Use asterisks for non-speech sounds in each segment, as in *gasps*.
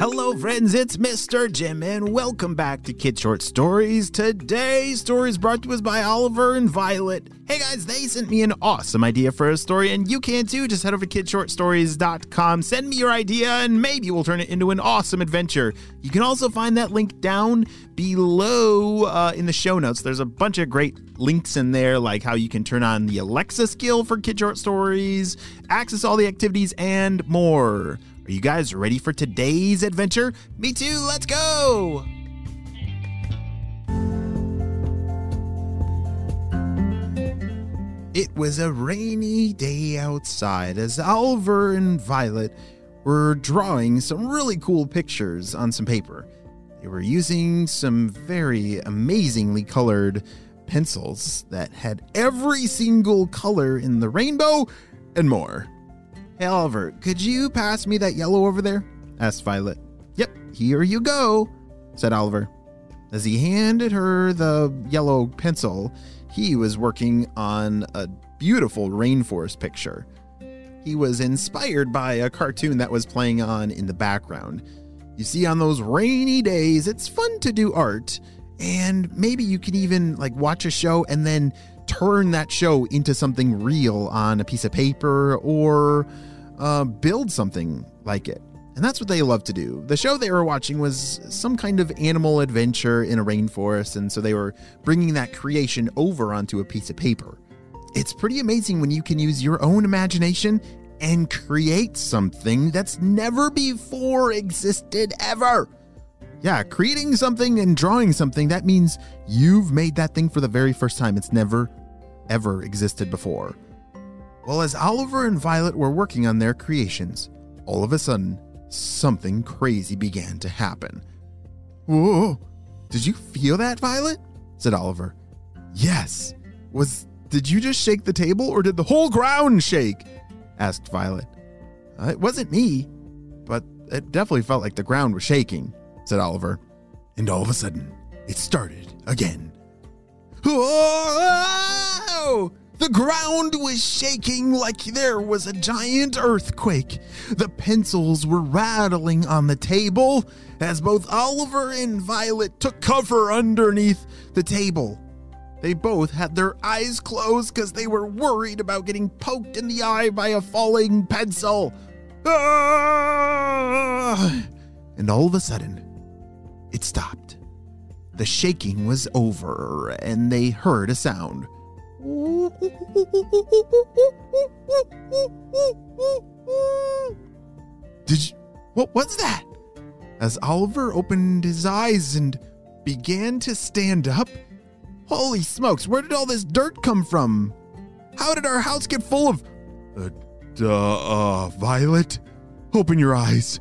Hello, friends, it's Mr. Jim, and welcome back to Kid Short Stories. Today's story is brought to us by Oliver and Violet. Hey guys, they sent me an awesome idea for a story, and you can too. Just head over to kidshortstories.com, send me your idea, and maybe we'll turn it into an awesome adventure. You can also find that link down below uh, in the show notes. There's a bunch of great links in there, like how you can turn on the Alexa skill for Kid Short Stories, access all the activities, and more. Are you guys ready for today's adventure? Me too, let's go! It was a rainy day outside as Oliver and Violet were drawing some really cool pictures on some paper. They were using some very amazingly colored pencils that had every single color in the rainbow and more. Hey, Oliver, could you pass me that yellow over there? asked Violet. Yep, here you go, said Oliver. As he handed her the yellow pencil, he was working on a beautiful rainforest picture. He was inspired by a cartoon that was playing on in the background. You see, on those rainy days, it's fun to do art, and maybe you can even like watch a show and then turn that show into something real on a piece of paper or uh, build something like it. And that's what they love to do. The show they were watching was some kind of animal adventure in a rainforest, and so they were bringing that creation over onto a piece of paper. It's pretty amazing when you can use your own imagination and create something that's never before existed ever. Yeah, creating something and drawing something, that means you've made that thing for the very first time. It's never, ever existed before. Well, as Oliver and Violet were working on their creations, all of a sudden, something crazy began to happen. Whoa, did you feel that, Violet? said Oliver. Yes. Was did you just shake the table or did the whole ground shake? asked Violet. Uh, it wasn't me, but it definitely felt like the ground was shaking, said Oliver. And all of a sudden, it started again. Whoa! The ground was shaking like there was a giant earthquake. The pencils were rattling on the table as both Oliver and Violet took cover underneath the table. They both had their eyes closed because they were worried about getting poked in the eye by a falling pencil. Ah! And all of a sudden, it stopped. The shaking was over, and they heard a sound. Did you, what was that? As Oliver opened his eyes and began to stand up, holy smokes, where did all this dirt come from? How did our house get full of. Uh, duh, uh, Violet? Open your eyes.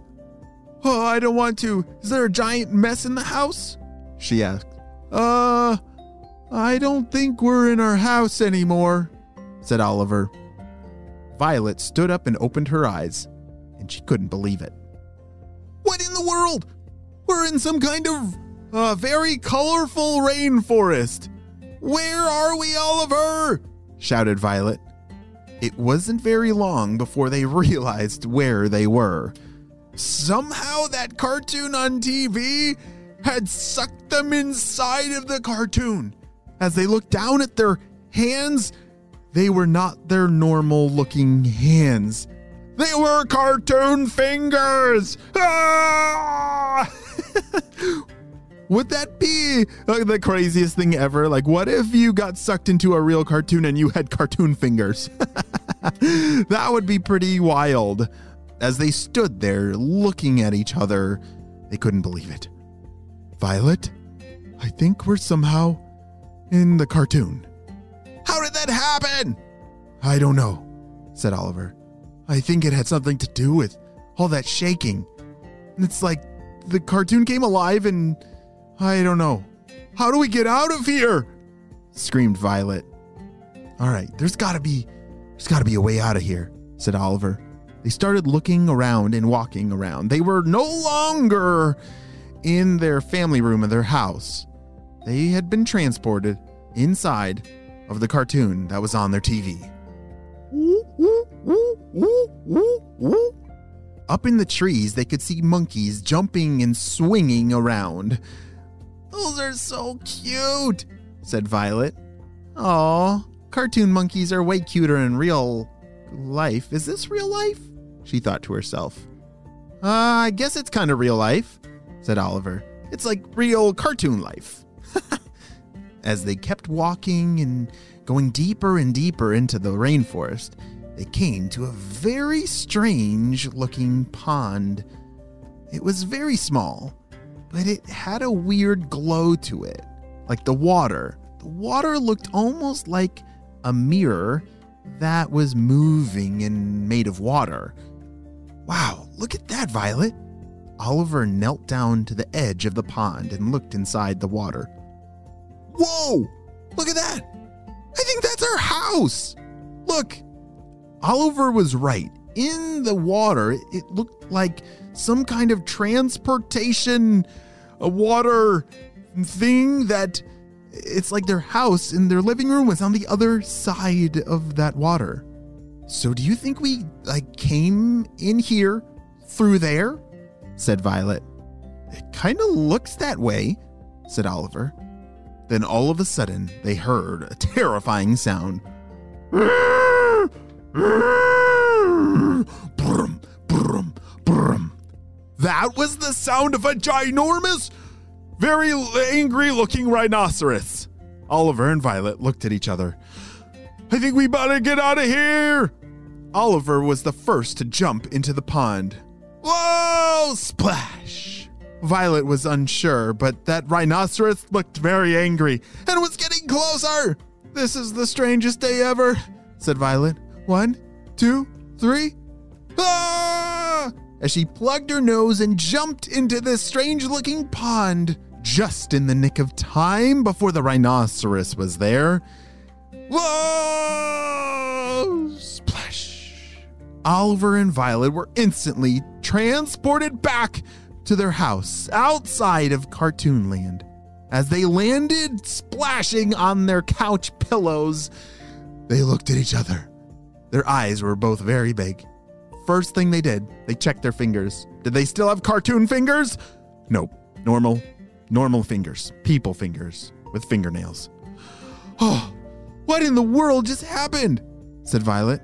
Oh, I don't want to. Is there a giant mess in the house? She asked. Uh, I don't think we're in our house anymore, said Oliver. Violet stood up and opened her eyes, and she couldn't believe it. What in the world? We're in some kind of uh, very colorful rainforest. Where are we, Oliver? shouted Violet. It wasn't very long before they *laughs* realized where they were. Somehow that cartoon on TV had sucked them inside of the cartoon. As they looked down at their hands, they were not their normal looking hands. They were cartoon fingers! Ah! *laughs* Would that be uh, the craziest thing ever? Like, what if you got sucked into a real cartoon and you had cartoon fingers? *laughs* that would be pretty wild. As they stood there looking at each other, they couldn't believe it. Violet, I think we're somehow in the cartoon. How did that happen? I don't know, said Oliver. I think it had something to do with all that shaking. It's like the cartoon came alive and I don't know. How do we get out of here? screamed Violet. All right, there's got to be there's got to be a way out of here, said Oliver. They started looking around and walking around. They were no longer in their family room of their house. They had been transported inside of the cartoon that was on their TV. Up in the trees, they could see monkeys jumping and swinging around. Those are so cute, said Violet. Aw, cartoon monkeys are way cuter in real life. Is this real life? She thought to herself. Uh, I guess it's kind of real life, said Oliver. It's like real cartoon life. *laughs* As they kept walking and going deeper and deeper into the rainforest, they came to a very strange looking pond. It was very small, but it had a weird glow to it, like the water. The water looked almost like a mirror that was moving and made of water. Wow, look at that, Violet. Oliver knelt down to the edge of the pond and looked inside the water. Whoa! Look at that! I think that's our house! Look! Oliver was right. In the water, it looked like some kind of transportation, a water thing that it's like their house and their living room was on the other side of that water. So do you think we like came in here through there? said Violet. It kind of looks that way, said Oliver. Then all of a sudden, they heard a terrifying sound. Brum, brum, brum. That was the sound of a ginormous, very angry looking rhinoceros. Oliver and Violet looked at each other. I think we better get out of here. Oliver was the first to jump into the pond. Whoa! Splash! Violet was unsure, but that rhinoceros looked very angry and was getting closer. This is the strangest day ever, said Violet. One, two, three. Ah! As she plugged her nose and jumped into this strange looking pond just in the nick of time before the rhinoceros was there. Whoa! Splash! Oliver and Violet were instantly transported back to their house outside of Cartoonland. As they landed splashing on their couch pillows, they looked at each other. Their eyes were both very big. First thing they did, they checked their fingers. Did they still have cartoon fingers? Nope. Normal, normal fingers. People fingers with fingernails. *gasps* Oh, what in the world just happened? said Violet.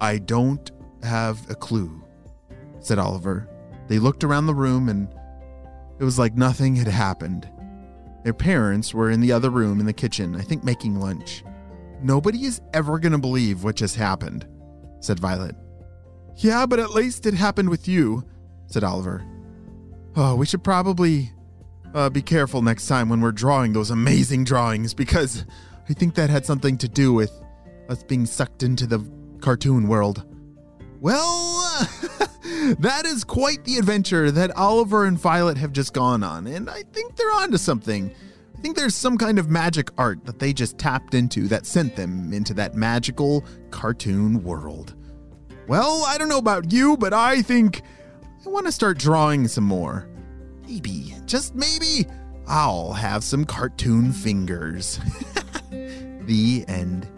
I don't have a clue, said Oliver. They looked around the room and it was like nothing had happened. Their parents were in the other room in the kitchen, I think making lunch. Nobody is ever going to believe what just happened, said Violet. Yeah, but at least it happened with you, said Oliver. Oh, we should probably uh, be careful next time when we're drawing those amazing drawings because I think that had something to do with us being sucked into the cartoon world. Well, *laughs* that is quite the adventure that Oliver and Violet have just gone on, and I think they're onto something. I think there's some kind of magic art that they just tapped into that sent them into that magical cartoon world. Well, I don't know about you, but I think I want to start drawing some more. Maybe, just maybe, I'll have some cartoon fingers. *laughs* the end.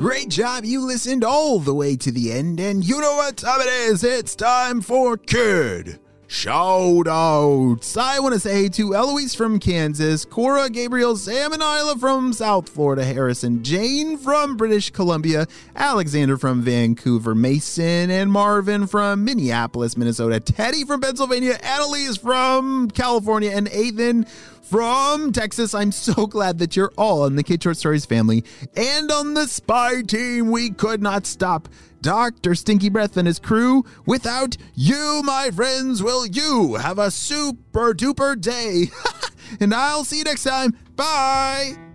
Great job. You listened all the way to the end, and you know what time it is. It's time for Kid Shout outs. I want to say to Eloise from Kansas, Cora, Gabriel, Sam, and Isla from South Florida, Harrison, Jane from British Columbia, Alexander from Vancouver, Mason, and Marvin from Minneapolis, Minnesota, Teddy from Pennsylvania, Annalise from California, and Ethan from Texas. I'm so glad that you're all in the Kid Short Stories family and on the spy team. We could not stop Dr. Stinky Breath and his crew. Without you, my friends, will you have a super duper day? *laughs* and I'll see you next time. Bye.